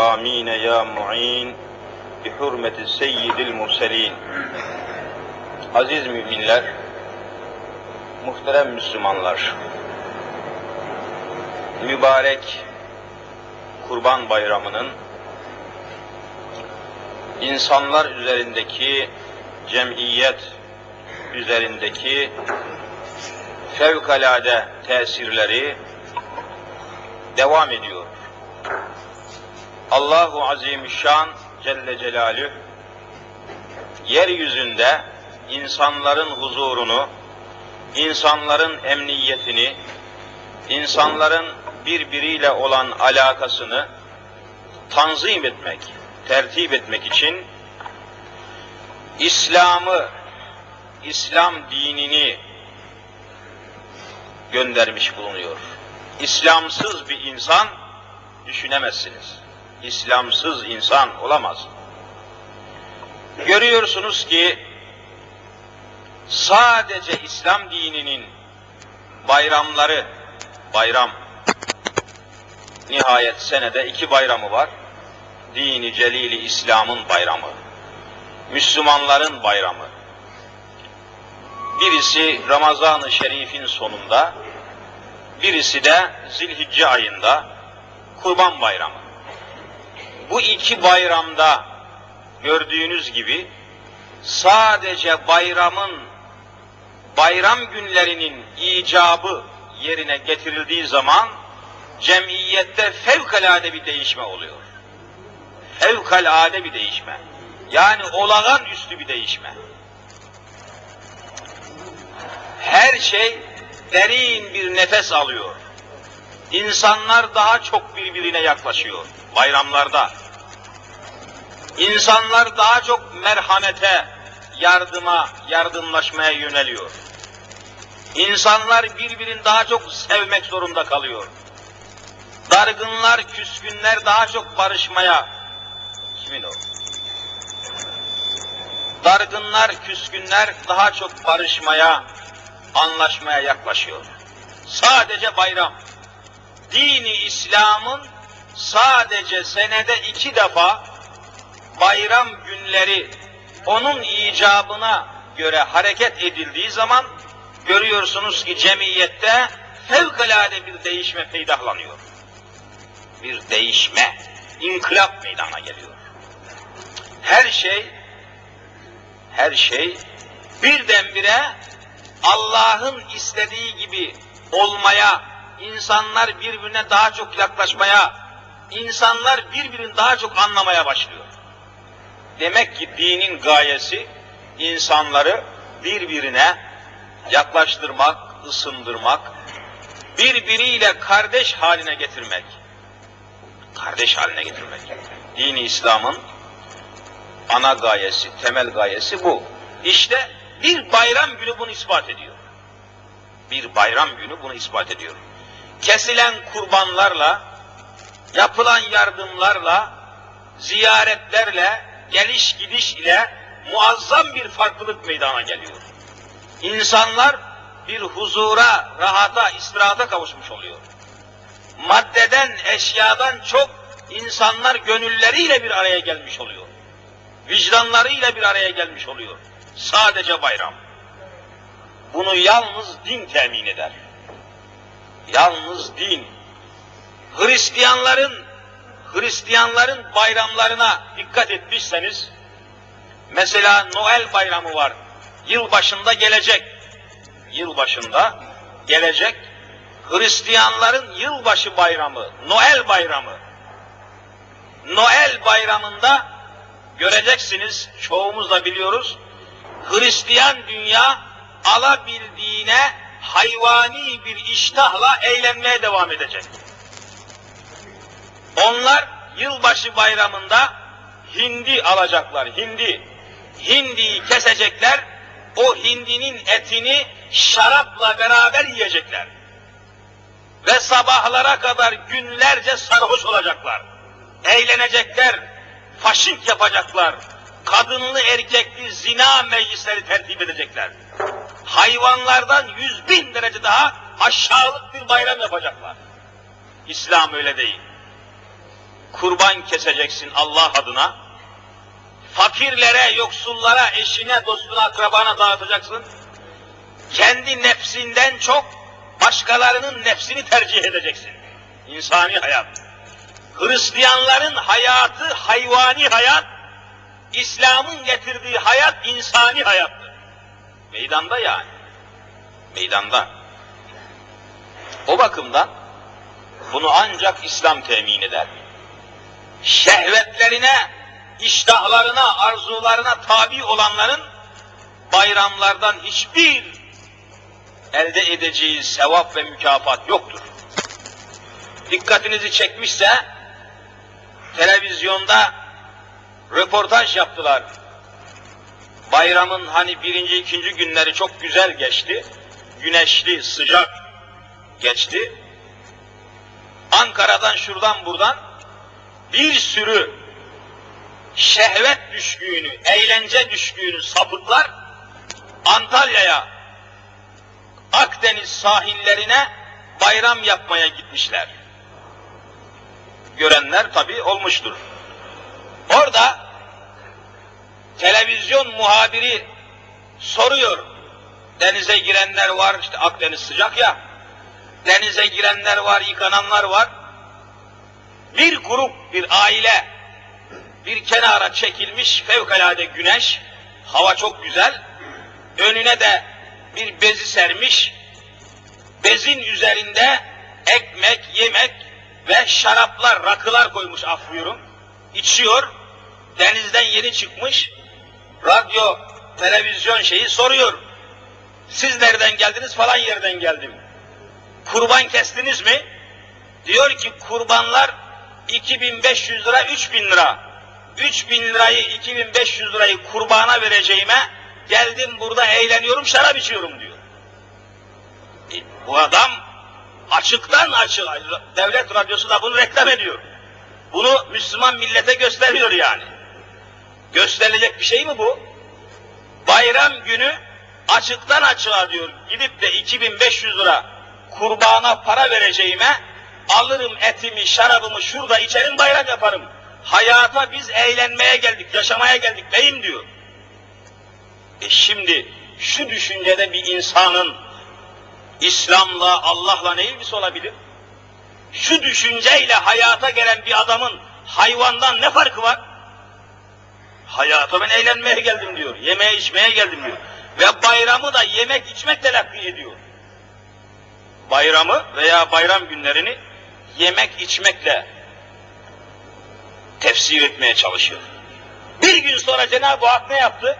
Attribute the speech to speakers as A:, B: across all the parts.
A: آمين يا معين بحرمة سيد المرسلين Aziz müminler, muhterem Müslümanlar, mübarek Kurban Bayramı'nın insanlar üzerindeki cemiyet üzerindeki fevkalade tesirleri devam ediyor. Allahu Azimüşşan Celle Celalüh yeryüzünde insanların huzurunu, insanların emniyetini, insanların birbiriyle olan alakasını tanzim etmek, tertip etmek için İslam'ı, İslam dinini göndermiş bulunuyor. İslamsız bir insan düşünemezsiniz. İslamsız insan olamaz. Görüyorsunuz ki sadece İslam dininin bayramları, bayram, nihayet senede iki bayramı var. Dini Celili İslam'ın bayramı, Müslümanların bayramı. Birisi Ramazan-ı Şerif'in sonunda, birisi de Zilhicce ayında Kurban Bayramı. Bu iki bayramda gördüğünüz gibi sadece bayramın bayram günlerinin icabı yerine getirildiği zaman cemiyette fevkalade bir değişme oluyor. Fevkalade bir değişme. Yani olağan üstü bir değişme. Her şey derin bir nefes alıyor. İnsanlar daha çok birbirine yaklaşıyor bayramlarda. İnsanlar daha çok merhamete, yardıma, yardımlaşmaya yöneliyor. İnsanlar birbirini daha çok sevmek zorunda kalıyor. Dargınlar, küskünler daha çok barışmaya, kimin o? Dargınlar, küskünler daha çok barışmaya, anlaşmaya yaklaşıyor. Sadece bayram. Dini İslam'ın sadece senede iki defa bayram günleri onun icabına göre hareket edildiği zaman görüyorsunuz ki cemiyette fevkalade bir değişme peydahlanıyor. Bir değişme, inkılap meydana geliyor. Her şey, her şey birdenbire Allah'ın istediği gibi olmaya, insanlar birbirine daha çok yaklaşmaya, insanlar birbirini daha çok anlamaya başlıyor. Demek ki dinin gayesi insanları birbirine yaklaştırmak, ısındırmak, birbiriyle kardeş haline getirmek. Kardeş haline getirmek. Dini İslam'ın ana gayesi, temel gayesi bu. İşte bir bayram günü bunu ispat ediyor. Bir bayram günü bunu ispat ediyor. Kesilen kurbanlarla, yapılan yardımlarla, ziyaretlerle, geliş gidiş ile muazzam bir farklılık meydana geliyor. İnsanlar bir huzura, rahata, istirahata kavuşmuş oluyor. Maddeden, eşyadan çok insanlar gönülleriyle bir araya gelmiş oluyor. Vicdanlarıyla bir araya gelmiş oluyor. Sadece bayram. Bunu yalnız din temin eder. Yalnız din. Hristiyanların Hristiyanların bayramlarına dikkat etmişseniz, mesela Noel bayramı var, yıl başında gelecek, yıl başında gelecek, Hristiyanların yılbaşı bayramı, Noel bayramı. Noel bayramında göreceksiniz, çoğumuz da biliyoruz, Hristiyan dünya alabildiğine hayvani bir iştahla eğlenmeye devam edecek. Onlar yılbaşı bayramında hindi alacaklar, hindi. Hindiyi kesecekler, o hindinin etini şarapla beraber yiyecekler. Ve sabahlara kadar günlerce sarhoş olacaklar. Eğlenecekler, faşink yapacaklar. Kadınlı erkekli zina meclisleri tertip edecekler. Hayvanlardan yüz bin derece daha aşağılık bir bayram yapacaklar. İslam öyle değil. kurban keseceksin Allah adına. Fakirlere, yoksullara, eşine, dostuna, akrabana dağıtacaksın. Kendi nefsinden çok başkalarının nefsini tercih edeceksin. İnsani hayat. Hristiyanların hayatı hayvani hayat, İslam'ın getirdiği hayat insani hayattır. Meydanda yani. Meydanda. O bakımdan bunu ancak İslam temin eder. Şehvetlerine, iştahlarına, arzularına tabi olanların bayramlardan hiçbir elde edeceği sevap ve mükafat yoktur. Dikkatinizi çekmişse televizyonda röportaj yaptılar. Bayramın hani birinci, ikinci günleri çok güzel geçti. Güneşli, sıcak geçti. Ankara'dan şuradan buradan bir sürü şehvet düşkünü, eğlence düşkünü sapıklar Antalya'ya, Akdeniz sahillerine bayram yapmaya gitmişler. Görenler tabi olmuştur. Orada televizyon muhabiri soruyor. Denize girenler var, işte Akdeniz sıcak ya. Denize girenler var, yıkananlar var. Bir grup, bir aile bir kenara çekilmiş fevkalade güneş, hava çok güzel. Önüne de bir bezi sermiş. Bezin üzerinde ekmek, yemek ve şaraplar, rakılar koymuş af buyurun. İçiyor. Denizden yeni çıkmış. Radyo, televizyon şeyi soruyor. Siz nereden geldiniz? Falan yerden geldim. Kurban kestiniz mi? Diyor ki kurbanlar 2500 lira, 3000 lira. 3000 lirayı, 2500 lirayı kurbana vereceğime geldim burada eğleniyorum, şarap içiyorum diyor. E, bu adam açıktan açık, devlet radyosu da bunu reklam ediyor. Bunu Müslüman millete gösteriyor yani. Gösterilecek bir şey mi bu? Bayram günü açıktan açığa diyor, gidip de 2500 lira kurbana para vereceğime alırım etimi, şarabımı şurada içerim bayram yaparım. Hayata biz eğlenmeye geldik, yaşamaya geldik beyim diyor. E şimdi şu düşüncede bir insanın İslam'la, Allah'la ne ilgisi olabilir? Şu düşünceyle hayata gelen bir adamın hayvandan ne farkı var? Hayata ben eğlenmeye geldim diyor, yemeye içmeye geldim diyor. Ve bayramı da yemek içmek telakki ediyor. Bayramı veya bayram günlerini yemek içmekle tefsir etmeye çalışıyor. Bir gün sonra Cenab-ı Hak ne yaptı?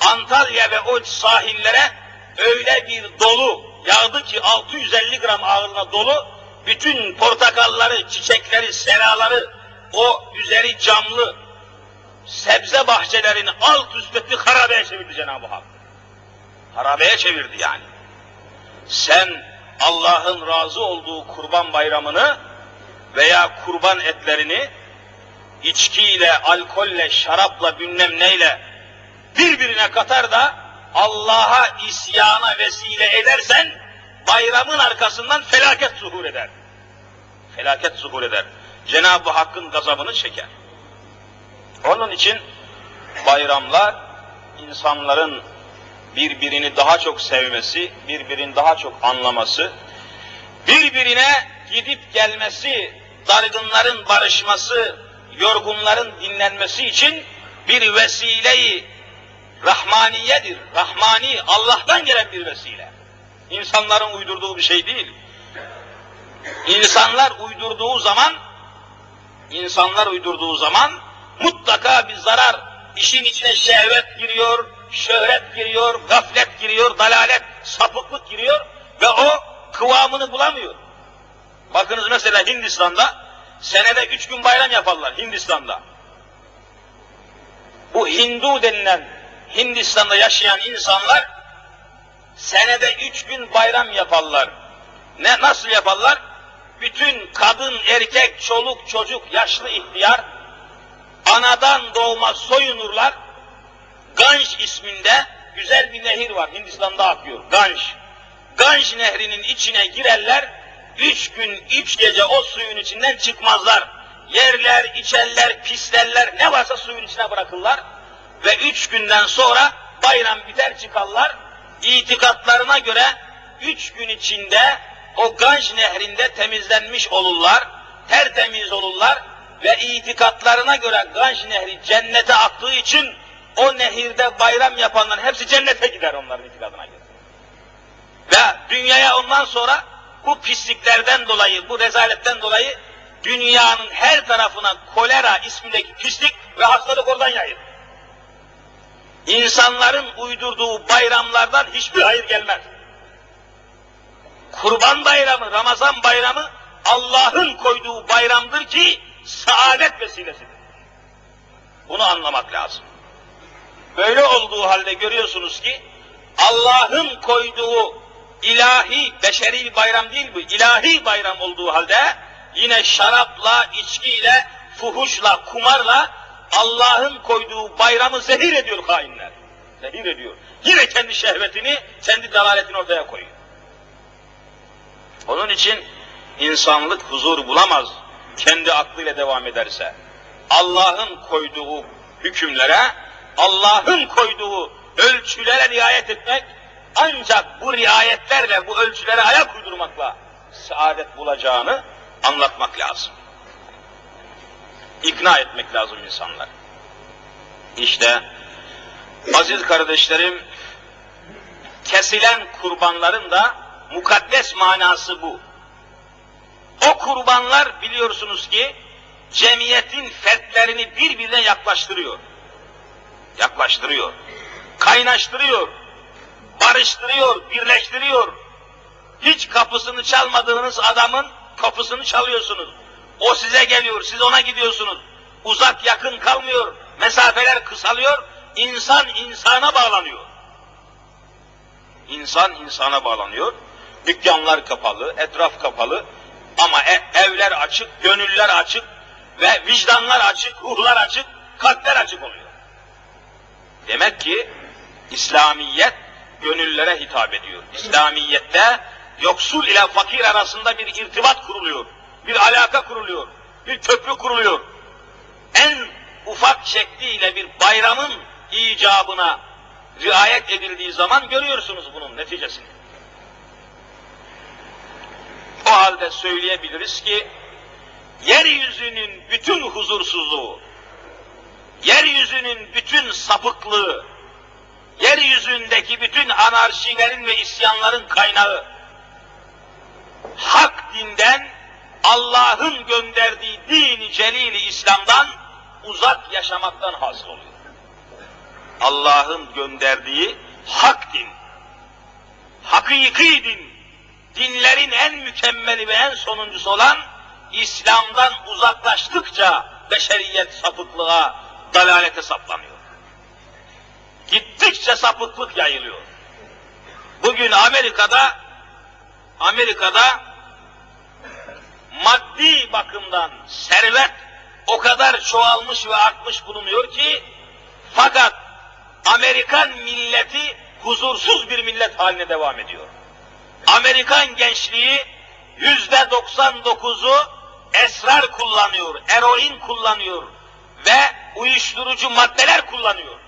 A: Antalya ve o sahillere öyle bir dolu yağdı ki 650 gram ağırlığına dolu bütün portakalları, çiçekleri, seraları, o üzeri camlı sebze bahçelerini alt üst etti, harabeye çevirdi Cenab-ı Hak. Harabeye çevirdi yani. Sen Allah'ın razı olduğu kurban bayramını veya kurban etlerini içkiyle, alkolle, şarapla, bilmem neyle birbirine katar da Allah'a isyana vesile edersen bayramın arkasından felaket zuhur eder. Felaket zuhur eder. Cenab-ı Hakk'ın gazabını çeker. Onun için bayramlar insanların birbirini daha çok sevmesi, birbirini daha çok anlaması, birbirine gidip gelmesi, dargınların barışması, yorgunların dinlenmesi için bir vesileyi rahmaniyedir. Rahmani, Allah'tan gelen bir vesile. İnsanların uydurduğu bir şey değil. İnsanlar uydurduğu zaman, insanlar uydurduğu zaman mutlaka bir zarar, işin içine şehvet giriyor, şöhret giriyor, gaflet giriyor, dalalet, sapıklık giriyor ve o kıvamını bulamıyor. Bakınız mesela Hindistan'da senede üç gün bayram yaparlar Hindistan'da. Bu Hindu denilen Hindistan'da yaşayan insanlar senede üç gün bayram yaparlar. Ne nasıl yaparlar? Bütün kadın, erkek, çoluk, çocuk, yaşlı, ihtiyar anadan doğma soyunurlar. Ganj isminde güzel bir nehir var. Hindistan'da akıyor. Ganj. Ganj nehrinin içine girerler. Üç gün, üç gece o suyun içinden çıkmazlar. yerler, içerler, pislerler, ne varsa suyun içine bırakırlar. Ve üç günden sonra bayram biter çıkarlar. İtikatlarına göre üç gün içinde o Ganj nehrinde temizlenmiş olurlar, tertemiz olurlar ve itikatlarına göre Ganj nehri cennete aktığı için o nehirde bayram yapanların hepsi cennete gider onların itikadına göre. Ve dünyaya ondan sonra bu pisliklerden dolayı, bu rezaletten dolayı dünyanın her tarafına kolera ismindeki pislik ve hastalık oradan yayılır. İnsanların uydurduğu bayramlardan hiçbir hayır gelmez. Kurban bayramı, Ramazan bayramı Allah'ın koyduğu bayramdır ki saadet vesilesidir. Bunu anlamak lazım. Böyle olduğu halde görüyorsunuz ki Allah'ın koyduğu ilahi, beşeri bir bayram değil bu, ilahi bayram olduğu halde yine şarapla, içkiyle, fuhuşla, kumarla Allah'ın koyduğu bayramı zehir ediyor hainler. Zehir ediyor. Yine kendi şehvetini, kendi dalaletini ortaya koyuyor. Onun için insanlık huzur bulamaz kendi aklıyla devam ederse. Allah'ın koyduğu hükümlere, Allah'ın koyduğu ölçülere riayet etmek ancak bu riayetlerle, bu ölçülere ayak uydurmakla saadet bulacağını anlatmak lazım. İkna etmek lazım insanlar. İşte aziz kardeşlerim, kesilen kurbanların da mukaddes manası bu. O kurbanlar biliyorsunuz ki cemiyetin fertlerini birbirine yaklaştırıyor. Yaklaştırıyor. Kaynaştırıyor. Barıştırıyor, birleştiriyor. Hiç kapısını çalmadığınız adamın kapısını çalıyorsunuz. O size geliyor, siz ona gidiyorsunuz. Uzak yakın kalmıyor, mesafeler kısalıyor, insan insana bağlanıyor. İnsan insana bağlanıyor. Dükkanlar kapalı, etraf kapalı ama e evler açık, gönüller açık ve vicdanlar açık, ruhlar açık, kalpler açık oluyor. Demek ki İslamiyet gönüllere hitap ediyor. İslamiyette yoksul ile fakir arasında bir irtibat kuruluyor. Bir alaka kuruluyor. Bir köprü kuruluyor. En ufak şekliyle bir bayramın icabına riayet edildiği zaman görüyorsunuz bunun neticesini. O halde söyleyebiliriz ki yeryüzünün bütün huzursuzluğu, yeryüzünün bütün sapıklığı, yeryüzündeki bütün anarşilerin ve isyanların kaynağı, hak dinden, Allah'ın gönderdiği dini celili İslam'dan uzak yaşamaktan hasıl oluyor. Allah'ın gönderdiği hak din, hakiki din, dinlerin en mükemmeli ve en sonuncusu olan İslam'dan uzaklaştıkça beşeriyet sapıklığa, dalalete saplanıyor. Gittikçe sapıklık yayılıyor. Bugün Amerika'da Amerika'da maddi bakımdan servet o kadar çoğalmış ve artmış bulunuyor ki fakat Amerikan milleti huzursuz bir millet haline devam ediyor. Amerikan gençliği yüzde 99'u esrar kullanıyor, eroin kullanıyor ve uyuşturucu maddeler kullanıyor.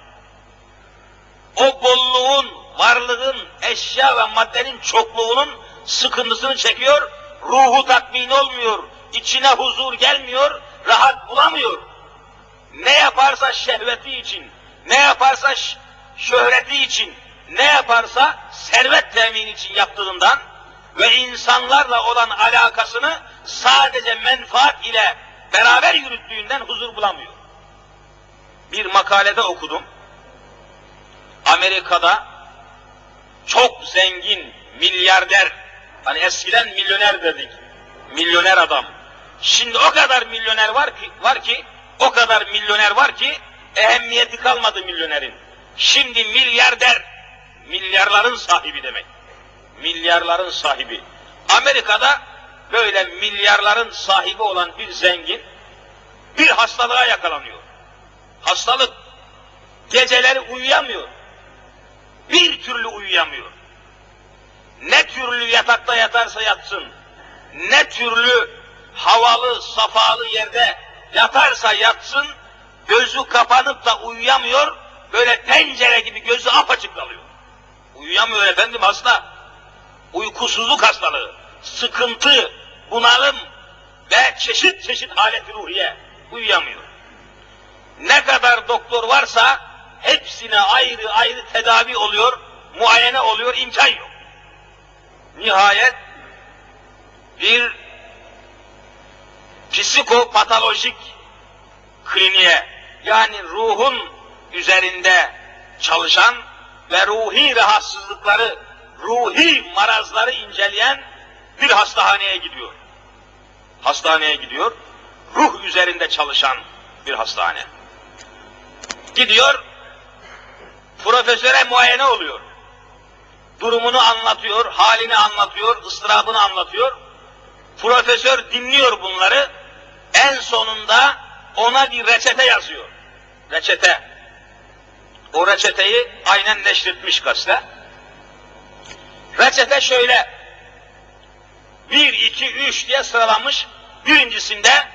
A: O bolluğun, varlığın, eşya ve maddenin çokluğunun sıkıntısını çekiyor, ruhu tatmin olmuyor, içine huzur gelmiyor, rahat bulamıyor. Ne yaparsa şehveti için, ne yaparsa şöhreti için, ne yaparsa servet temin için yaptığından ve insanlarla olan alakasını sadece menfaat ile beraber yürüttüğünden huzur bulamıyor. Bir makalede okudum. Amerika'da çok zengin, milyarder, hani eskiden milyoner dedik, milyoner adam. Şimdi o kadar milyoner var ki, var ki, o kadar milyoner var ki, ehemmiyeti kalmadı milyonerin. Şimdi milyarder, milyarların sahibi demek. Milyarların sahibi. Amerika'da böyle milyarların sahibi olan bir zengin bir hastalığa yakalanıyor. Hastalık geceleri uyuyamıyor. Bir türlü uyuyamıyor. Ne türlü yatakta yatarsa yatsın, ne türlü havalı, safalı yerde yatarsa yatsın, gözü kapanıp da uyuyamıyor, böyle tencere gibi gözü apaçık kalıyor. Uyuyamıyor efendim hasta. Uykusuzluk hastalığı, sıkıntı, bunalım ve çeşit çeşit halet ruhiye uyuyamıyor. Ne kadar doktor varsa hepsine ayrı ayrı tedavi oluyor, muayene oluyor, imkan yok. Nihayet bir psikopatolojik kliniğe yani ruhun üzerinde çalışan ve ruhi rahatsızlıkları, ruhi marazları inceleyen bir hastahaneye gidiyor. Hastaneye gidiyor, ruh üzerinde çalışan bir hastane. Gidiyor, profesöre muayene oluyor. Durumunu anlatıyor, halini anlatıyor, ıstırabını anlatıyor. Profesör dinliyor bunları. En sonunda ona bir reçete yazıyor. Reçete. O reçeteyi aynen neşretmiş gazete. Reçete şöyle. Bir, iki, üç diye sıralamış. Birincisinde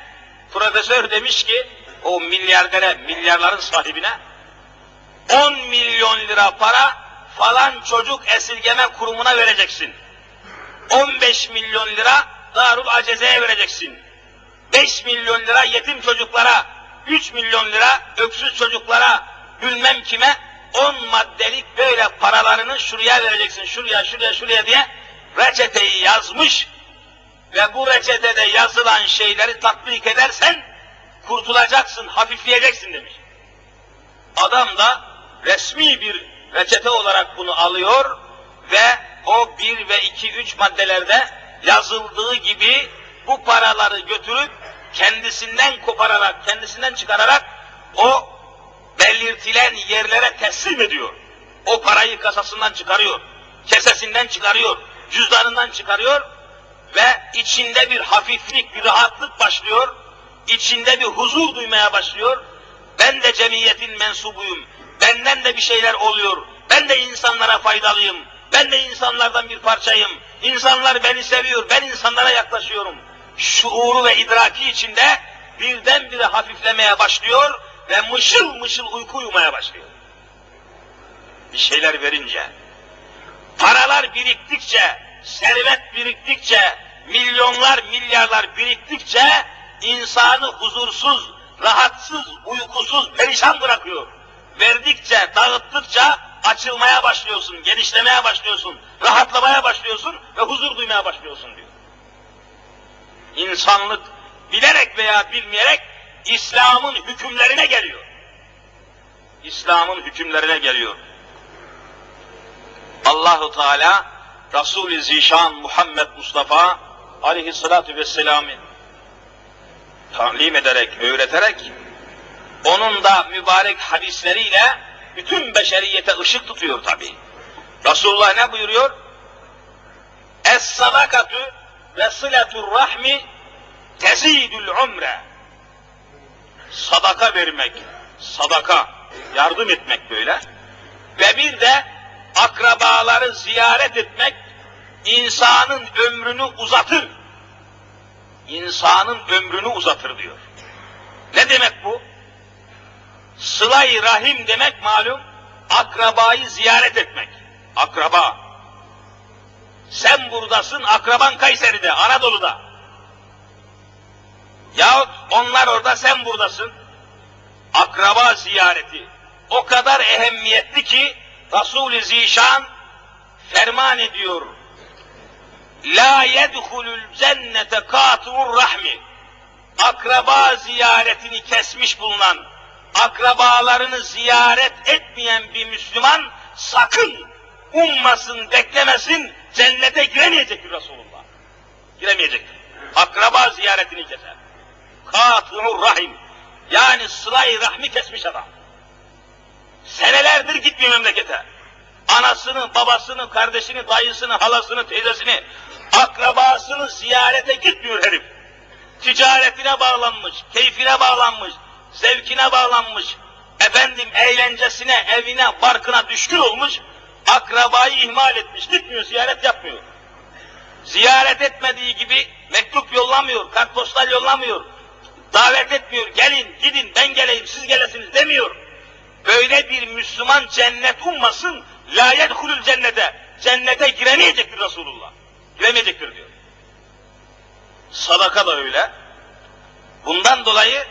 A: profesör demiş ki o milyardere, milyarların sahibine 10 milyon lira para falan çocuk esirgeme kurumuna vereceksin. 15 milyon lira Darul Aceze'ye vereceksin. 5 milyon lira yetim çocuklara, 3 milyon lira öksüz çocuklara, bilmem kime 10 maddelik böyle paralarını şuraya vereceksin, şuraya, şuraya, şuraya diye reçeteyi yazmış ve bu reçetede yazılan şeyleri tatbik edersen kurtulacaksın, hafifleyeceksin demiş. Adam da resmi bir reçete olarak bunu alıyor ve o bir ve iki üç maddelerde yazıldığı gibi bu paraları götürüp kendisinden kopararak, kendisinden çıkararak o belirtilen yerlere teslim ediyor. O parayı kasasından çıkarıyor, kesesinden çıkarıyor, cüzdanından çıkarıyor ve içinde bir hafiflik, bir rahatlık başlıyor, içinde bir huzur duymaya başlıyor. Ben de cemiyetin mensubuyum, benden de bir şeyler oluyor, ben de insanlara faydalıyım, ben de insanlardan bir parçayım, insanlar beni seviyor, ben insanlara yaklaşıyorum. Şuuru ve idraki içinde birdenbire hafiflemeye başlıyor ve mışıl mışıl uyku uyumaya başlıyor. Bir şeyler verince, paralar biriktikçe, servet biriktikçe, milyonlar, milyarlar biriktikçe insanı huzursuz, rahatsız, uykusuz, perişan bırakıyor. Verdikçe, dağıttıkça açılmaya başlıyorsun, genişlemeye başlıyorsun, rahatlamaya başlıyorsun ve huzur duymaya başlıyorsun diyor. İnsanlık bilerek veya bilmeyerek İslam'ın hükümlerine geliyor. İslam'ın hükümlerine geliyor. Allahu Teala Resul-i Zişan Muhammed Mustafa aleyhissalatu vesselam'ı talim ederek, öğreterek onun da mübarek hadisleriyle bütün beşeriyete ışık tutuyor tabi. Resulullah ne buyuruyor? Es sadakatü ve sıletur rahmi tezidül umre. Sadaka vermek, sadaka, yardım etmek böyle. Ve bir de akrabaları ziyaret etmek insanın ömrünü uzatır. İnsanın ömrünü uzatır diyor. Ne demek bu? Sıla-i rahim demek malum, akrabayı ziyaret etmek. Akraba. Sen buradasın, akraban Kayseri'de, Anadolu'da. Yahut onlar orada, sen buradasın. Akraba ziyareti. O kadar ehemmiyetli ki Resul-i Zişan ferman ediyor. La yedhulul cennete katu'ur rahmi. Akraba ziyaretini kesmiş bulunan, akrabalarını ziyaret etmeyen bir Müslüman sakın ummasın, beklemesin, cennete giremeyecektir Resulullah. Giremeyecektir. Akraba ziyaretini keser. Katu'ur rahim. Yani sıla-i rahmi kesmiş adam. Senelerdir gitmiyor memlekete. Anasını, babasını, kardeşini, dayısını, halasını, teyzesini, akrabasını ziyarete gitmiyor herif. Ticaretine bağlanmış, keyfine bağlanmış, zevkine bağlanmış, efendim eğlencesine, evine, barkına düşkün olmuş, akrabayı ihmal etmiş, gitmiyor, ziyaret yapmıyor. Ziyaret etmediği gibi mektup yollamıyor, kartpostal yollamıyor, Davet etmiyor, gelin, gidin, ben geleyim, siz gelesiniz demiyor. Böyle bir Müslüman cennet ummasın, la yedhulul cennete. Cennete giremeyecektir Resulullah. Giremeyecektir diyor. Sadaka da öyle. Bundan dolayı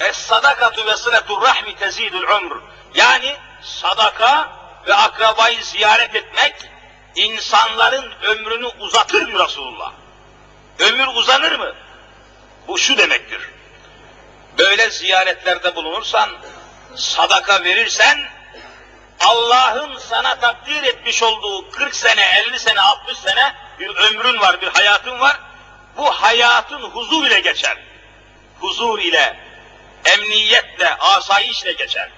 A: es sadakatu ve sıletur rahmi tezidul umr. Yani sadaka ve akrabayı ziyaret etmek insanların ömrünü uzatır diyor Resulullah. Ömür uzanır mı? Bu şu demektir. Böyle ziyaretlerde bulunursan, sadaka verirsen, Allah'ın sana takdir etmiş olduğu 40 sene, 50 sene, 60 sene bir ömrün var, bir hayatın var. Bu hayatın huzur ile geçer. Huzur ile, emniyetle, asayişle geçer.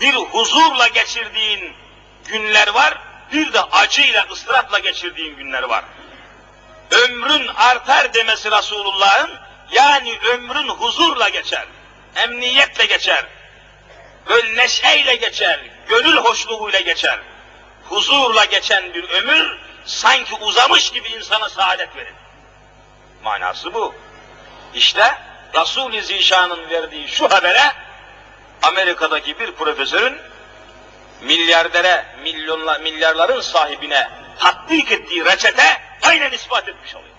A: Bir huzurla geçirdiğin günler var, bir de acıyla, ıstırapla geçirdiğin günler var. Ömrün artar demesi Resulullah'ın, yani ömrün huzurla geçer, emniyetle geçer, böyle neşeyle geçer, gönül hoşluğuyla geçer. Huzurla geçen bir ömür, sanki uzamış gibi insana saadet verir. Manası bu. İşte Resul-i Zişan'ın verdiği şu habere, Amerika'daki bir profesörün milyardere, milyonla, milyarların sahibine tatbik ettiği reçete aynen ispat etmiş oluyor.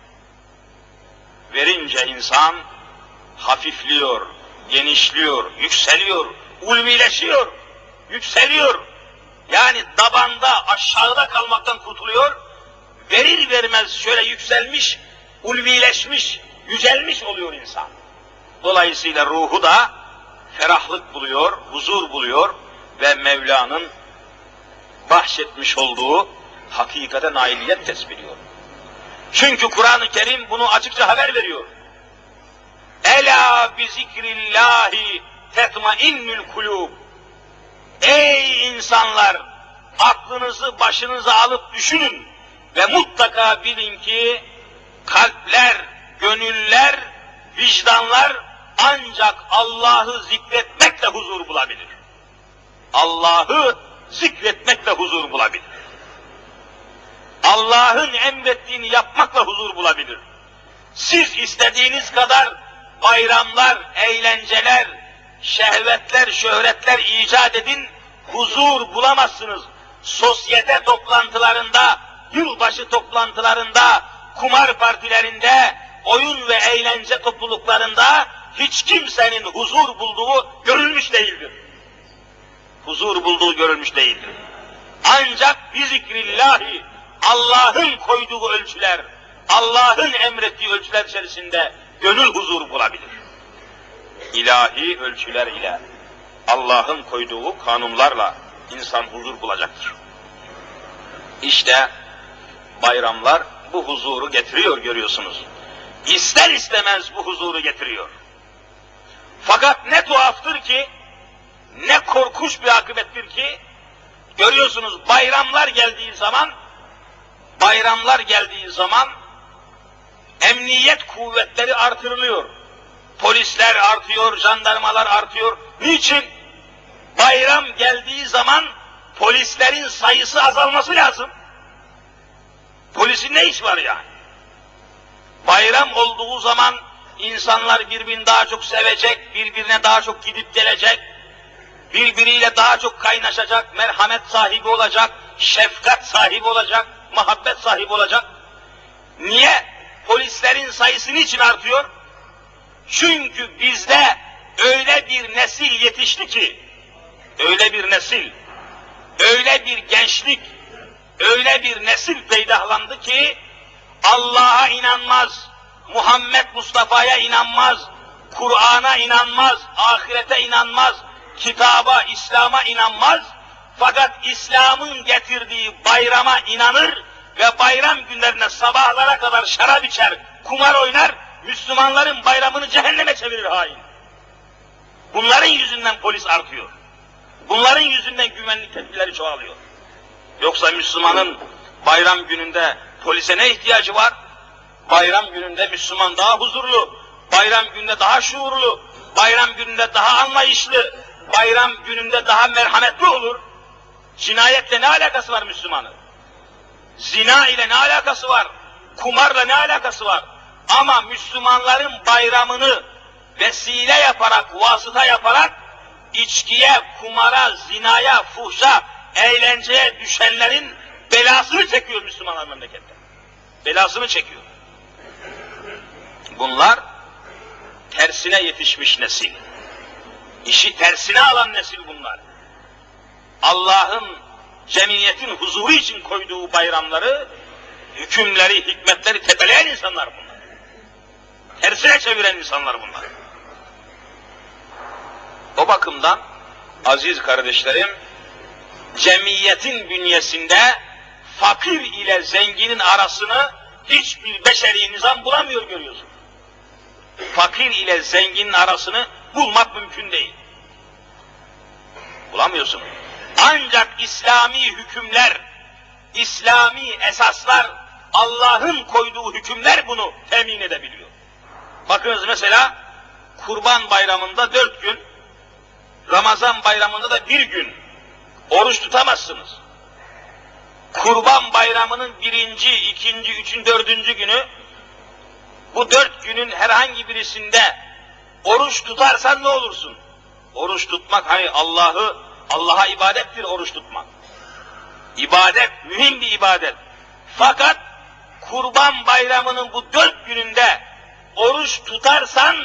A: Verince insan hafifliyor, genişliyor, yükseliyor, ulvileşiyor, yükseliyor. Yani dabanda, aşağıda kalmaktan kurtuluyor. Verir vermez şöyle yükselmiş, ulvileşmiş, yücelmiş oluyor insan. Dolayısıyla ruhu da ferahlık buluyor, huzur buluyor ve Mevla'nın bahşetmiş olduğu hakikate nailiyet tespit Çünkü Kur'an-ı Kerim bunu açıkça haber veriyor. Ela bi zikrillahi tetmainnül kulub. Ey insanlar! Aklınızı başınıza alıp düşünün ve mutlaka bilin ki kalpler, gönüller, vicdanlar ancak Allah'ı zikretmekle huzur bulabilir. Allah'ı zikretmekle huzur bulabilir. Allah'ın emrettiğini yapmakla huzur bulabilir. Siz istediğiniz kadar bayramlar, eğlenceler, şehvetler, şöhretler icat edin, huzur bulamazsınız. Sosyete toplantılarında, yılbaşı toplantılarında, kumar partilerinde, oyun ve eğlence topluluklarında hiç kimsenin huzur bulduğu görülmüş değildir. Huzur bulduğu görülmüş değildir. Ancak bir zikrillahi, Allah'ın koyduğu ölçüler, Allah'ın emrettiği ölçüler içerisinde gönül huzur bulabilir. İlahi ölçüler ile, Allah'ın koyduğu kanunlarla insan huzur bulacaktır. İşte bayramlar bu huzuru getiriyor görüyorsunuz. İster istemez bu huzuru getiriyor. Fakat ne tuhaftır ki, ne korkunç bir akıbettir ki, görüyorsunuz bayramlar geldiği zaman, bayramlar geldiği zaman, emniyet kuvvetleri artırılıyor. Polisler artıyor, jandarmalar artıyor. Niçin? Bayram geldiği zaman polislerin sayısı azalması lazım. Polisin ne iş var yani? Bayram olduğu zaman insanlar birbirini daha çok sevecek, birbirine daha çok gidip gelecek, birbiriyle daha çok kaynaşacak, merhamet sahibi olacak, şefkat sahibi olacak, muhabbet sahibi olacak. Niye? Polislerin sayısı niçin artıyor? Çünkü bizde öyle bir nesil yetişti ki, öyle bir nesil, öyle bir gençlik, öyle bir nesil peydahlandı ki, Allah'a inanmaz, Muhammed Mustafa'ya inanmaz, Kur'an'a inanmaz, ahirete inanmaz, kitaba, İslam'a inanmaz. Fakat İslam'ın getirdiği bayrama inanır ve bayram günlerine sabahlara kadar şarap içer, kumar oynar, Müslümanların bayramını cehenneme çevirir hain. Bunların yüzünden polis artıyor. Bunların yüzünden güvenlik tedbirleri çoğalıyor. Yoksa Müslümanın bayram gününde polise ne ihtiyacı var? Bayram gününde Müslüman daha huzurlu, bayram gününde daha şuurlu, bayram gününde daha anlayışlı, bayram gününde daha merhametli olur. Cinayetle ne alakası var Müslümanın? Zina ile ne alakası var? Kumarla ne alakası var? Ama Müslümanların bayramını vesile yaparak, vasıta yaparak içkiye, kumara, zinaya, fuhşa, eğlenceye düşenlerin belasını çekiyor Müslümanlar memlekette. Belasını çekiyor. Bunlar tersine yetişmiş nesil. İşi tersine alan nesil bunlar. Allah'ın cemiyetin huzuru için koyduğu bayramları, hükümleri, hikmetleri tepeleyen insanlar bunlar. Tersine çeviren insanlar bunlar. O bakımdan aziz kardeşlerim, cemiyetin bünyesinde fakir ile zenginin arasını hiçbir beşeri nizam bulamıyor görüyorsun. Fakir ile zenginin arasını bulmak mümkün değil. Bulamıyorsun. Ancak İslami hükümler, İslami esaslar, Allah'ın koyduğu hükümler bunu temin edebiliyor. Bakınız mesela Kurban Bayramı'nda dört gün, Ramazan Bayramı'nda da bir gün oruç tutamazsınız. Kurban Bayramı'nın birinci, ikinci, üçüncü, dördüncü günü bu dört günün herhangi birisinde oruç tutarsan ne olursun? Oruç tutmak hani Allah'ı Allah'a ibadettir oruç tutmak. İbadet, mühim bir ibadet. Fakat Kurban Bayramı'nın bu dört gününde oruç tutarsan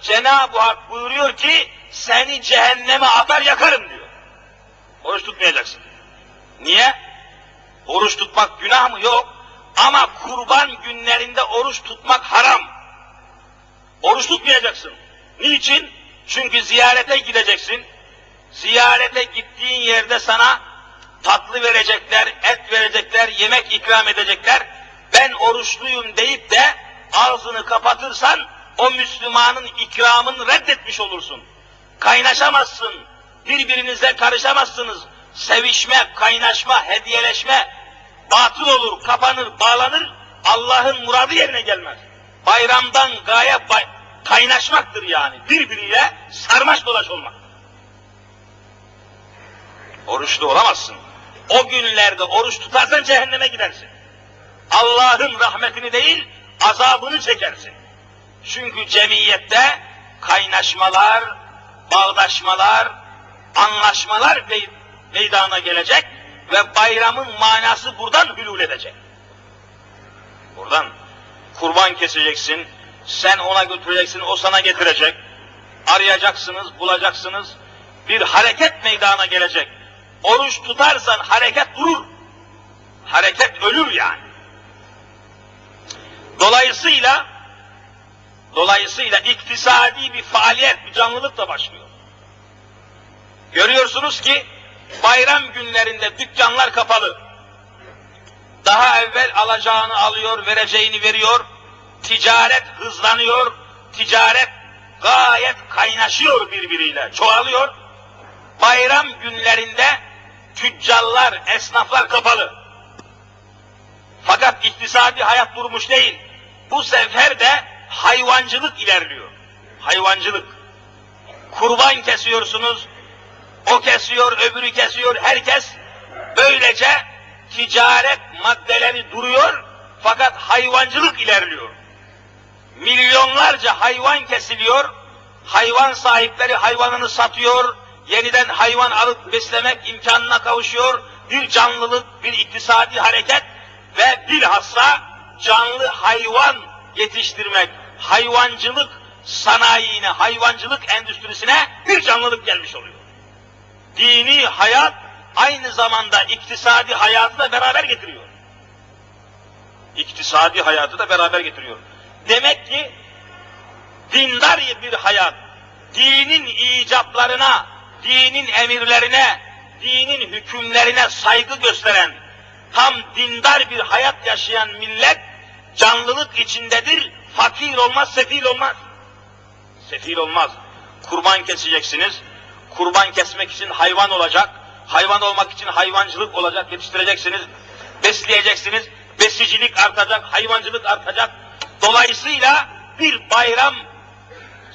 A: Cenab-ı Hak buyuruyor ki seni cehenneme atar yakarım diyor. Oruç tutmayacaksın. Niye? Oruç tutmak günah mı? Yok. Ama kurban günlerinde oruç tutmak haram. Oruç tutmayacaksın. Niçin? Çünkü ziyarete gideceksin. Ziyarete gittiğin yerde sana tatlı verecekler, et verecekler, yemek ikram edecekler. Ben oruçluyum deyip de ağzını kapatırsan o Müslümanın ikramını reddetmiş olursun. Kaynaşamazsın, birbirinize karışamazsınız. Sevişme, kaynaşma, hediyeleşme batıl olur, kapanır, bağlanır, Allah'ın muradı yerine gelmez. Bayramdan gaye bay kaynaşmaktır yani, birbiriyle sarmaş dolaş olmak. Oruçlu olamazsın. O günlerde oruç tutarsan cehenneme gidersin. Allah'ın rahmetini değil, azabını çekersin. Çünkü cemiyette kaynaşmalar, bağdaşmalar, anlaşmalar meydana gelecek ve bayramın manası buradan hülul edecek. Buradan kurban keseceksin, sen ona götüreceksin, o sana getirecek. Arayacaksınız, bulacaksınız. Bir hareket meydana gelecek. Oruç tutarsan hareket durur. Hareket ölür yani. Dolayısıyla dolayısıyla iktisadi bir faaliyet, bir canlılık da başlıyor. Görüyorsunuz ki bayram günlerinde dükkanlar kapalı. Daha evvel alacağını alıyor, vereceğini veriyor. Ticaret hızlanıyor. Ticaret gayet kaynaşıyor birbiriyle, çoğalıyor. Bayram günlerinde tüccarlar, esnaflar kapalı. Fakat iktisadi hayat durmuş değil. Bu sefer de hayvancılık ilerliyor. Hayvancılık. Kurban kesiyorsunuz, o kesiyor, öbürü kesiyor, herkes böylece ticaret maddeleri duruyor fakat hayvancılık ilerliyor. Milyonlarca hayvan kesiliyor, hayvan sahipleri hayvanını satıyor, yeniden hayvan alıp beslemek imkanına kavuşuyor, bir canlılık, bir iktisadi hareket ve bilhassa canlı hayvan yetiştirmek, hayvancılık sanayine, hayvancılık endüstrisine bir canlılık gelmiş oluyor dini hayat aynı zamanda iktisadi hayatı da beraber getiriyor. İktisadi hayatı da beraber getiriyor. Demek ki dindar bir hayat, dinin icaplarına, dinin emirlerine, dinin hükümlerine saygı gösteren, tam dindar bir hayat yaşayan millet canlılık içindedir, fakir olmaz, sefil olmaz. Sefil olmaz. Kurban keseceksiniz, kurban kesmek için hayvan olacak, hayvan olmak için hayvancılık olacak, yetiştireceksiniz, besleyeceksiniz, besicilik artacak, hayvancılık artacak. Dolayısıyla bir bayram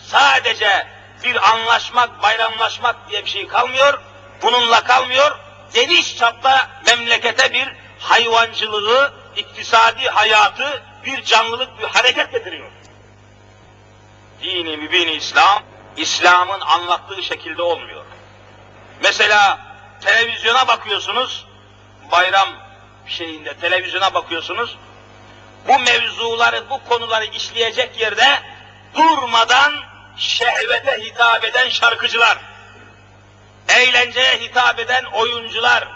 A: sadece bir anlaşmak, bayramlaşmak diye bir şey kalmıyor, bununla kalmıyor, geniş çapta memlekete bir hayvancılığı, iktisadi hayatı, bir canlılık, bir hareket getiriyor. dini mübini İslam, İslam'ın anlattığı şekilde olmuyor. Mesela televizyona bakıyorsunuz, bayram şeyinde televizyona bakıyorsunuz, bu mevzuları, bu konuları işleyecek yerde durmadan şehvete hitap eden şarkıcılar, eğlenceye hitap eden oyuncular,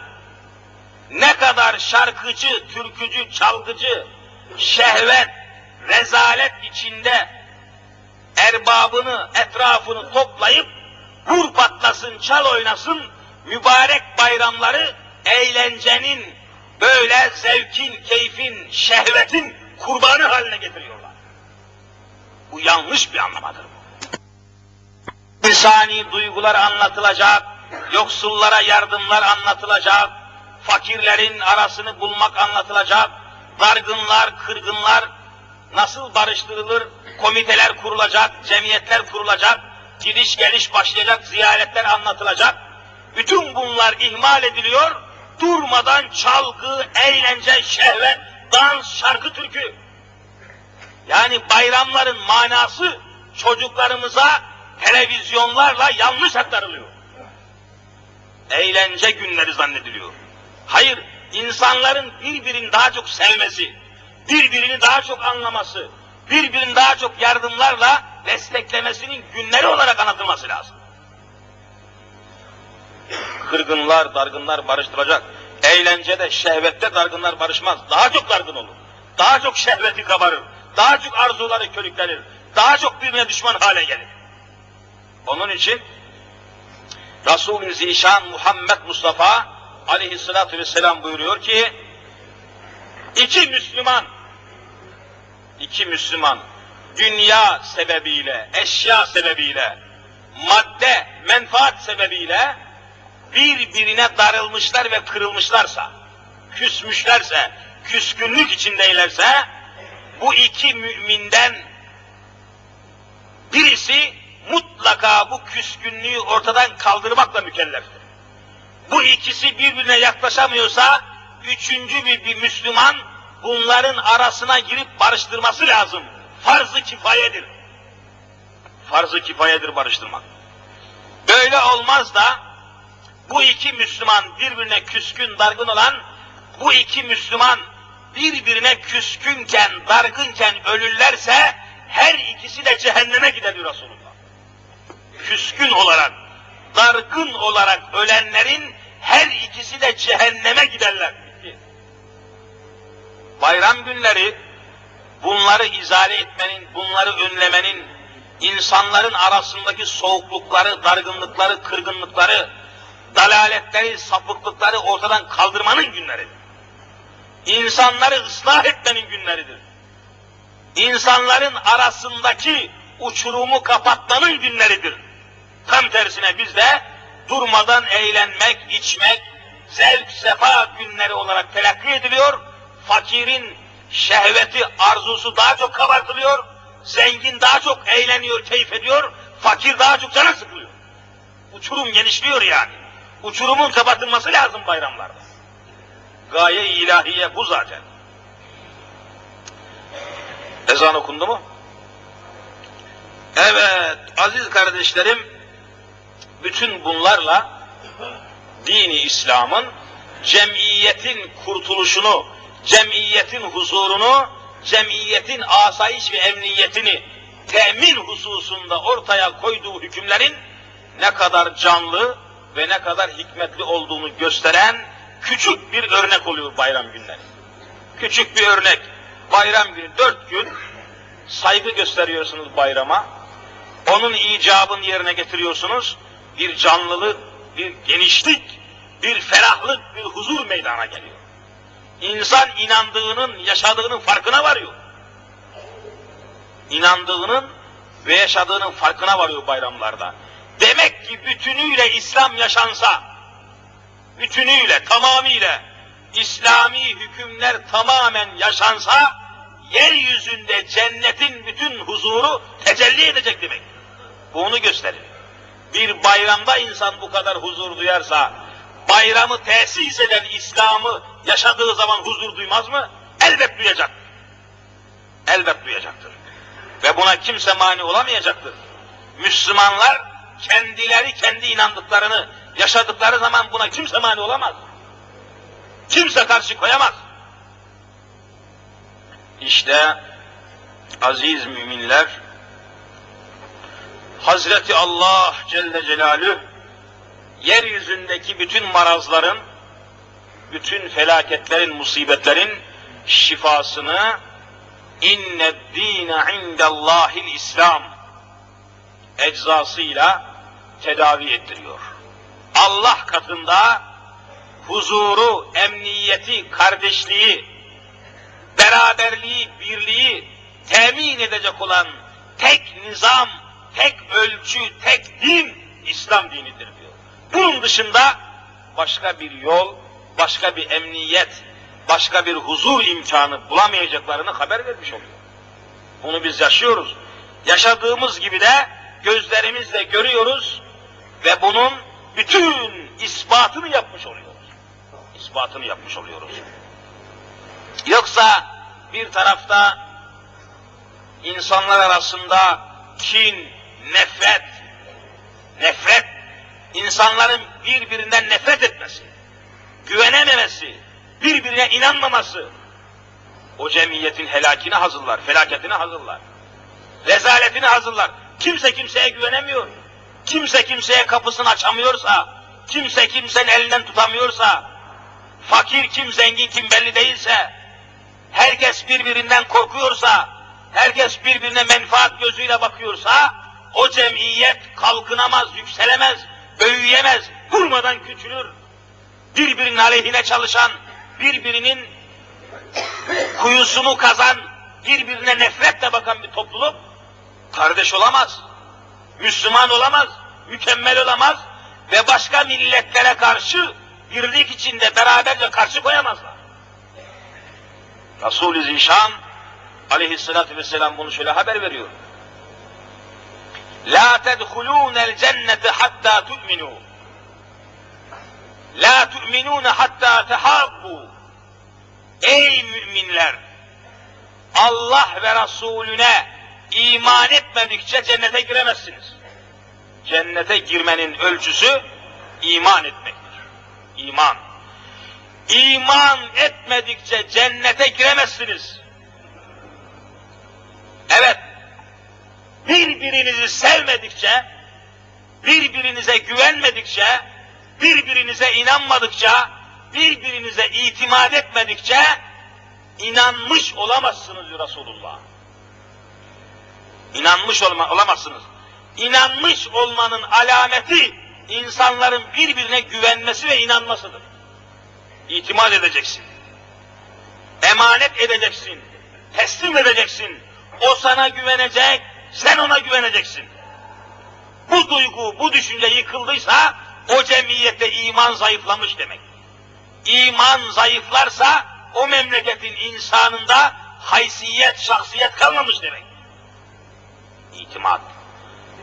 A: ne kadar şarkıcı, türkücü, çalgıcı, şehvet, rezalet içinde erbabını, etrafını toplayıp vur patlasın, çal oynasın, mübarek bayramları eğlencenin, böyle zevkin, keyfin, şehvetin kurbanı haline getiriyorlar. Bu yanlış bir anlamadır İnsani duygular anlatılacak, yoksullara yardımlar anlatılacak, fakirlerin arasını bulmak anlatılacak, dargınlar, kırgınlar nasıl barıştırılır, komiteler kurulacak, cemiyetler kurulacak, gidiş geliş başlayacak, ziyaretler anlatılacak. Bütün bunlar ihmal ediliyor, durmadan çalgı, eğlence, şehvet, dans, şarkı, türkü. Yani bayramların manası çocuklarımıza televizyonlarla yanlış aktarılıyor. Eğlence günleri zannediliyor. Hayır, insanların birbirini daha çok sevmesi, birbirini daha çok anlaması, birbirini daha çok yardımlarla desteklemesinin günleri olarak anlatılması lazım. Kırgınlar, dargınlar barıştıracak. Eğlencede, şehvette dargınlar barışmaz. Daha çok dargın olur. Daha çok şehveti kabarır. Daha çok arzuları körüklenir. Daha çok birbirine düşman hale gelir. Onun için Resul-i Zişan Muhammed Mustafa aleyhissalatü vesselam buyuruyor ki iki Müslüman iki Müslüman dünya sebebiyle, eşya sebebiyle, madde, menfaat sebebiyle birbirine darılmışlar ve kırılmışlarsa, küsmüşlerse, küskünlük içindeylerse, bu iki müminden birisi mutlaka bu küskünlüğü ortadan kaldırmakla mükelleftir. Bu ikisi birbirine yaklaşamıyorsa, üçüncü bir, bir Müslüman bunların arasına girip barıştırması lazım. Farz-ı kifayedir. Farz-ı kifayedir barıştırmak. Böyle olmaz da bu iki Müslüman birbirine küskün, dargın olan bu iki Müslüman birbirine küskünken, dargınken ölürlerse her ikisi de cehenneme gider diyor Resulullah. Küskün olarak, dargın olarak ölenlerin her ikisi de cehenneme giderler. Bayram günleri bunları izale etmenin, bunları önlemenin, insanların arasındaki soğuklukları, dargınlıkları, kırgınlıkları, dalaletleri, sapıklıkları ortadan kaldırmanın günleridir. İnsanları ıslah etmenin günleridir. İnsanların arasındaki uçurumu kapatmanın günleridir. Tam tersine bizde durmadan eğlenmek, içmek, zevk, sefa günleri olarak telakki ediliyor. Fakirin şehveti, arzusu daha çok kabartılıyor. Zengin daha çok eğleniyor, keyif ediyor. Fakir daha çok canı sıkılıyor. Uçurum genişliyor yani. Uçurumun kapatılması lazım bayramlarda. Gaye ilahiye bu zaten. Ezan okundu mu? Evet, aziz kardeşlerim, bütün bunlarla dini İslam'ın cemiyetin kurtuluşunu, cemiyetin huzurunu, cemiyetin asayiş ve emniyetini temin hususunda ortaya koyduğu hükümlerin ne kadar canlı ve ne kadar hikmetli olduğunu gösteren küçük bir örnek oluyor bayram günleri. Küçük bir örnek. Bayram günü dört gün saygı gösteriyorsunuz bayrama. Onun icabını yerine getiriyorsunuz. Bir canlılık, bir genişlik, bir ferahlık, bir huzur meydana geliyor. İnsan inandığının, yaşadığının farkına varıyor. İnandığının ve yaşadığının farkına varıyor bayramlarda. Demek ki bütünüyle İslam yaşansa, bütünüyle, tamamıyla İslami hükümler tamamen yaşansa, yeryüzünde cennetin bütün huzuru tecelli edecek demek. Bu onu gösterir. Bir bayramda insan bu kadar huzur duyarsa, bayramı tesis eden İslam'ı yaşadığı zaman huzur duymaz mı? Elbet duyacaktır. Elbet duyacaktır. Ve buna kimse mani olamayacaktır. Müslümanlar kendileri kendi inandıklarını yaşadıkları zaman buna kimse mani olamaz. Kimse karşı koyamaz. İşte aziz müminler Hazreti Allah Celle Celaluhu yeryüzündeki bütün marazların, bütün felaketlerin, musibetlerin şifasını inne dîne indellâhil İslam eczasıyla tedavi ettiriyor. Allah katında huzuru, emniyeti, kardeşliği, beraberliği, birliği temin edecek olan tek nizam, tek ölçü, tek din İslam dinidir diyor. Bunun dışında başka bir yol, başka bir emniyet, başka bir huzur imkanı bulamayacaklarını haber vermiş oluyor. Bunu biz yaşıyoruz. Yaşadığımız gibi de gözlerimizle görüyoruz ve bunun bütün ispatını yapmış oluyoruz. İspatını yapmış oluyoruz. Yoksa bir tarafta insanlar arasında kin, nefret, nefret, insanların birbirinden nefret etmesi, güvenememesi, birbirine inanmaması, o cemiyetin helakine hazırlar, felaketine hazırlar, rezaletini hazırlar. Kimse kimseye güvenemiyor. Kimse kimseye kapısını açamıyorsa, kimse kimsenin elinden tutamıyorsa, fakir kim, zengin kim belli değilse, herkes birbirinden korkuyorsa, herkes birbirine menfaat gözüyle bakıyorsa, o cemiyet kalkınamaz, yükselemez, büyüyemez, durmadan küçülür. Birbirinin aleyhine çalışan, birbirinin kuyusunu kazan, birbirine nefretle bakan bir topluluk kardeş olamaz, Müslüman olamaz, mükemmel olamaz ve başka milletlere karşı birlik içinde beraberce karşı koyamazlar. Resul-i Zişan aleyhissalatü vesselam bunu şöyle haber veriyor. La tedhulûnel cennete hatta tu'minû. La tu'minûne hatta tehabbu. Ey müminler! Allah ve Resulüne iman etmedikçe cennete giremezsiniz. Cennete girmenin ölçüsü iman etmektir. İman. İman etmedikçe cennete giremezsiniz. Evet, birbirinizi sevmedikçe, birbirinize güvenmedikçe, birbirinize inanmadıkça, birbirinize itimat etmedikçe inanmış olamazsınız diyor Resulullah. İnanmış olma, olamazsınız. İnanmış olmanın alameti insanların birbirine güvenmesi ve inanmasıdır. İtimat edeceksin. Emanet edeceksin. Teslim edeceksin. O sana güvenecek, sen ona güveneceksin. Bu duygu, bu düşünce yıkıldıysa o cemiyette iman zayıflamış demek. İman zayıflarsa o memleketin insanında haysiyet, şahsiyet kalmamış demek. İtimat.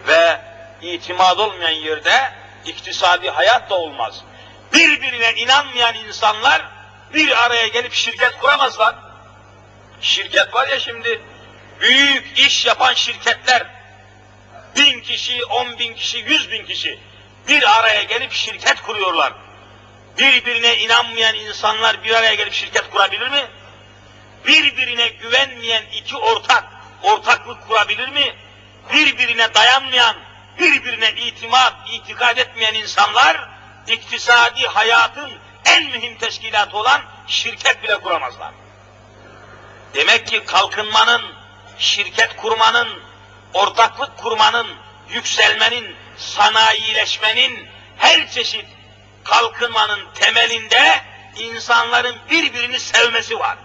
A: Ve itimat olmayan yerde iktisadi hayat da olmaz. Birbirine inanmayan insanlar bir araya gelip şirket kuramazlar. Şirket var ya şimdi, büyük iş yapan şirketler, bin kişi, on bin kişi, yüz bin kişi bir araya gelip şirket kuruyorlar. Birbirine inanmayan insanlar bir araya gelip şirket kurabilir mi? Birbirine güvenmeyen iki ortak ortaklık kurabilir mi? Birbirine dayanmayan, birbirine itimat, itikad etmeyen insanlar iktisadi hayatın en mühim teşkilatı olan şirket bile kuramazlar. Demek ki kalkınmanın, şirket kurmanın, ortaklık kurmanın, yükselmenin, sanayileşmenin, her çeşit kalkınmanın temelinde insanların birbirini sevmesi var.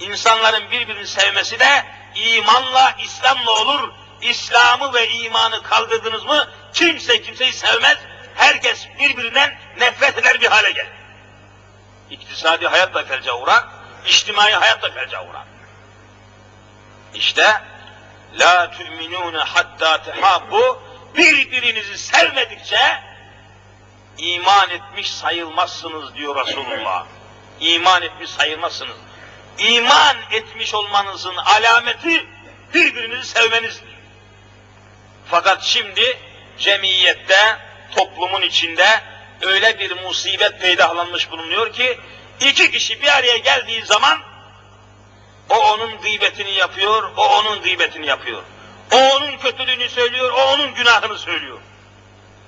A: İnsanların birbirini sevmesi de imanla, İslam'la olur. İslam'ı ve imanı kaldırdınız mı kimse kimseyi sevmez. Herkes birbirinden nefret eder bir hale gelir. İktisadi hayat da felce uğrar, içtimai hayat felce uğrar. İşte la tu'minune hatta tehabbu birbirinizi sevmedikçe iman etmiş sayılmazsınız diyor Resulullah. İman etmiş sayılmazsınız. İman etmiş olmanızın alameti birbirinizi sevmenizdir. Fakat şimdi cemiyette, toplumun içinde öyle bir musibet peydahlanmış bulunuyor ki iki kişi bir araya geldiği zaman o onun gıybetini yapıyor, o onun gıybetini yapıyor. O onun kötülüğünü söylüyor, o onun günahını söylüyor.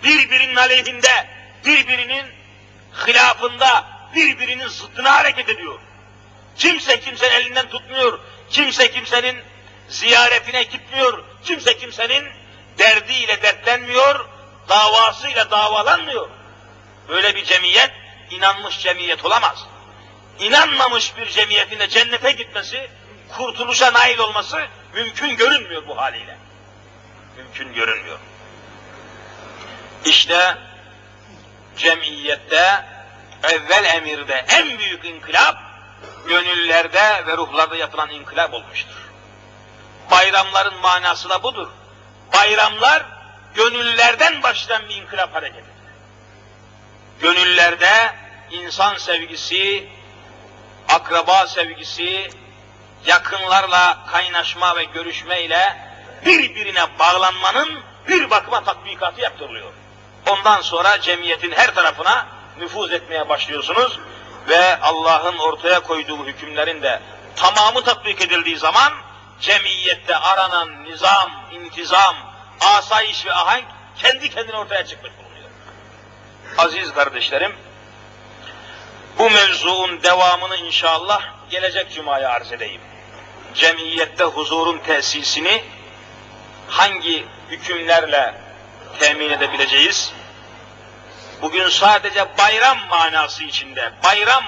A: Birbirinin aleyhinde, birbirinin hilafında, birbirinin zıttına hareket ediyor. Kimse kimsenin elinden tutmuyor, kimse kimsenin ziyaretine gitmiyor, kimse kimsenin derdiyle dertlenmiyor, davasıyla davalanmıyor. Böyle bir cemiyet, inanmış cemiyet olamaz. İnanmamış bir cemiyetin de cennete gitmesi, kurtuluşa nail olması mümkün görünmüyor bu haliyle. Mümkün görünmüyor. İşte cemiyette evvel emirde en büyük inkılap gönüllerde ve ruhlarda yapılan inkılap olmuştur. Bayramların manası da budur. Bayramlar gönüllerden başlayan bir inkılap hareketi. Gönüllerde insan sevgisi, akraba sevgisi, yakınlarla kaynaşma ve görüşme ile birbirine bağlanmanın bir bakıma tatbikatı yaptırılıyor. Ondan sonra cemiyetin her tarafına nüfuz etmeye başlıyorsunuz ve Allah'ın ortaya koyduğu hükümlerin de tamamı tatbik edildiği zaman cemiyette aranan nizam, intizam, asayiş ve ahenk kendi kendine ortaya çıkmış bulunuyor. Aziz kardeşlerim, bu mevzuun devamını inşallah gelecek cumaya arz edeyim. Cemiyette huzurun tesisini hangi hükümlerle temin edebileceğiz? Bugün sadece bayram manası içinde, bayram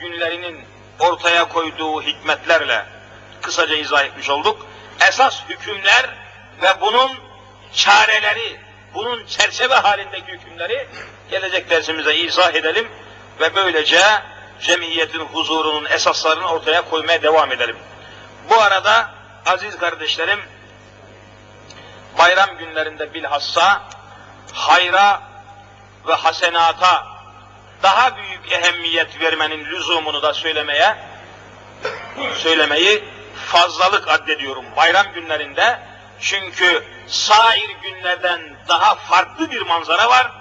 A: günlerinin ortaya koyduğu hikmetlerle kısaca izah etmiş olduk. Esas hükümler ve bunun çareleri, bunun çerçeve halindeki hükümleri gelecek dersimize izah edelim ve böylece cemiyetin huzurunun esaslarını ortaya koymaya devam edelim. Bu arada aziz kardeşlerim, bayram günlerinde bilhassa hayra ve hasenata daha büyük ehemmiyet vermenin lüzumunu da söylemeye söylemeyi fazlalık addediyorum bayram günlerinde. Çünkü sair günlerden daha farklı bir manzara var.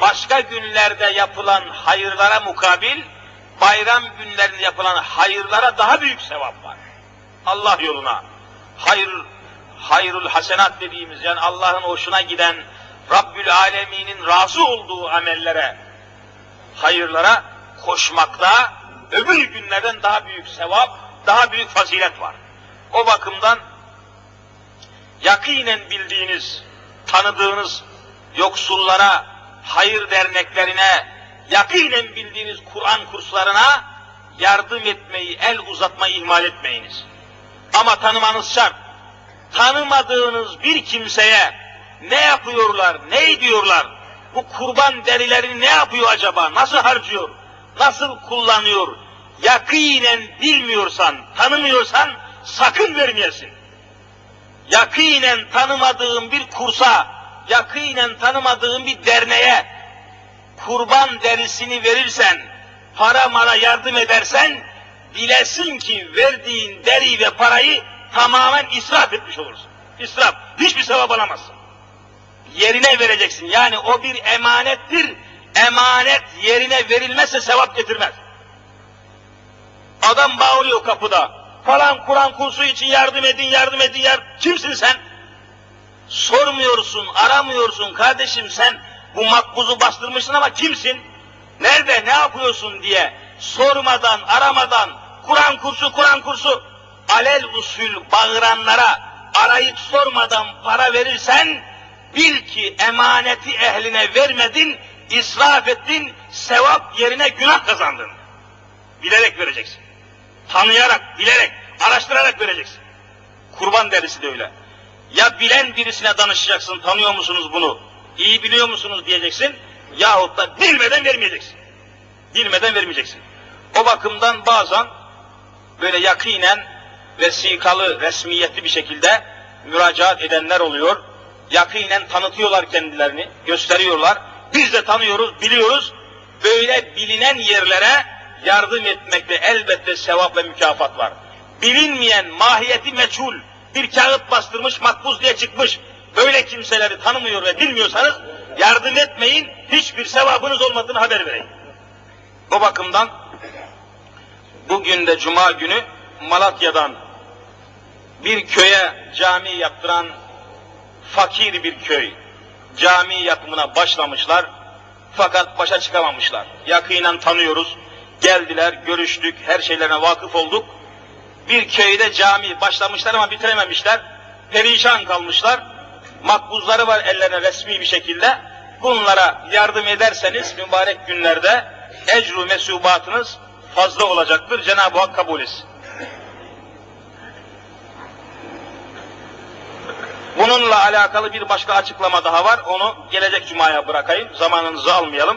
A: Başka günlerde yapılan hayırlara mukabil bayram günlerinde yapılan hayırlara daha büyük sevap var. Allah yoluna hayır hayrul hasenat dediğimiz yani Allah'ın hoşuna giden Rabbül Alemin'in razı olduğu amellere, hayırlara koşmakta öbür günlerden daha büyük sevap, daha büyük fazilet var. O bakımdan yakinen bildiğiniz, tanıdığınız yoksullara, hayır derneklerine, yakinen bildiğiniz Kur'an kurslarına yardım etmeyi, el uzatmayı ihmal etmeyiniz. Ama tanımanız şart. Tanımadığınız bir kimseye ne yapıyorlar, ne ediyorlar, bu kurban derilerini ne yapıyor acaba, nasıl harcıyor, nasıl kullanıyor, yakinen bilmiyorsan, tanımıyorsan sakın vermeyesin. Yakinen tanımadığın bir kursa, yakinen tanımadığın bir derneğe kurban derisini verirsen, para mara yardım edersen, bilesin ki verdiğin deri ve parayı tamamen israf etmiş olursun. İsraf. Hiçbir sevap alamazsın. Yerine vereceksin. Yani o bir emanettir. Emanet yerine verilmezse sevap getirmez. Adam bağırıyor kapıda. Falan Kur'an kursu için yardım edin, yardım edin, yardım. Kimsin sen? Sormuyorsun, aramıyorsun kardeşim sen bu makbuzu bastırmışsın ama kimsin? Nerede, ne yapıyorsun diye sormadan, aramadan Kur'an kursu, Kur'an kursu alel usul bağıranlara arayıp sormadan para verirsen bil ki emaneti ehline vermedin, israf ettin, sevap yerine günah kazandın. Bilerek vereceksin. Tanıyarak, bilerek, araştırarak vereceksin. Kurban derisi de öyle. Ya bilen birisine danışacaksın, tanıyor musunuz bunu, iyi biliyor musunuz diyeceksin, yahut da bilmeden vermeyeceksin. Bilmeden vermeyeceksin. O bakımdan bazen böyle yakinen vesikalı, resmiyetli bir şekilde müracaat edenler oluyor. Yakinen tanıtıyorlar kendilerini, gösteriyorlar. Biz de tanıyoruz, biliyoruz. Böyle bilinen yerlere yardım etmekte elbette sevap ve mükafat var. bilinmeyen, mahiyeti meçhul, bir kağıt bastırmış, makbuz diye çıkmış, böyle kimseleri tanımıyor ve bilmiyorsanız, yardım etmeyin, hiçbir sevabınız olmadığını haber vereyim. O bakımdan, bugün de Cuma günü Malatya'dan bir köye cami yaptıran fakir bir köy, cami yapımına başlamışlar, fakat başa çıkamamışlar. Yakinen tanıyoruz, geldiler, görüştük, her şeylerine vakıf olduk. Bir köyde cami başlamışlar ama bitirememişler, perişan kalmışlar. Makbuzları var ellerine resmi bir şekilde. Bunlara yardım ederseniz mübarek günlerde ecru mesubatınız fazla olacaktır. Cenab-ı Hak kabul etsin. Bununla alakalı bir başka açıklama daha var. Onu gelecek cumaya bırakayım. Zamanınızı almayalım.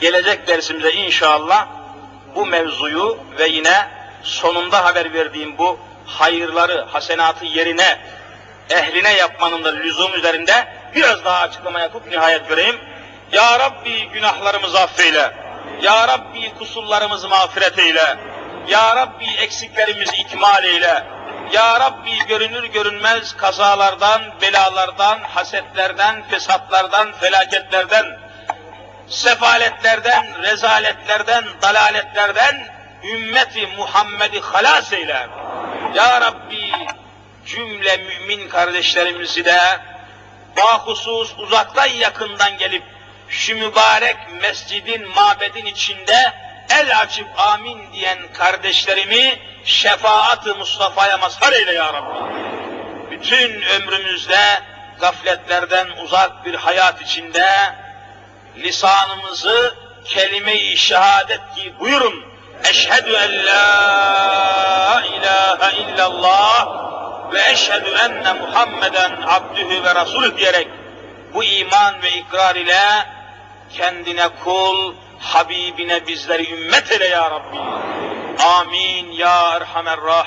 A: Gelecek dersimize inşallah bu mevzuyu ve yine sonunda haber verdiğim bu hayırları, hasenatı yerine, ehline yapmanın da lüzum üzerinde biraz daha açıklama yapıp nihayet göreyim. Ya Rabbi günahlarımızı affeyle. Ya Rabbi kusurlarımızı mağfiret eyle. Ya Rabbi eksiklerimizi ikmal eyle. Ya Rabbi görünür görünmez kazalardan, belalardan, hasetlerden, fesatlardan, felaketlerden, sefaletlerden, rezaletlerden, dalaletlerden ümmeti Muhammed'i halas eyle. Ya Rabbi cümle mümin kardeşlerimizi de bahusus uzaktan yakından gelip şu mübarek mescidin, mabedin içinde el açıp amin diyen kardeşlerimi şefaat-ı Mustafa'ya mazhar eyle ya Rabbi. Bütün ömrümüzde gafletlerden uzak bir hayat içinde lisanımızı kelime-i şehadet ki buyurun. Eşhedü en la ilahe illallah ve eşhedü enne Muhammeden abdühü ve rasulü diyerek bu iman ve ikrar ile kendine kul, Habibine bizleri ümmet eyle ya Rabbi. Amin ya Erhamer Rahim.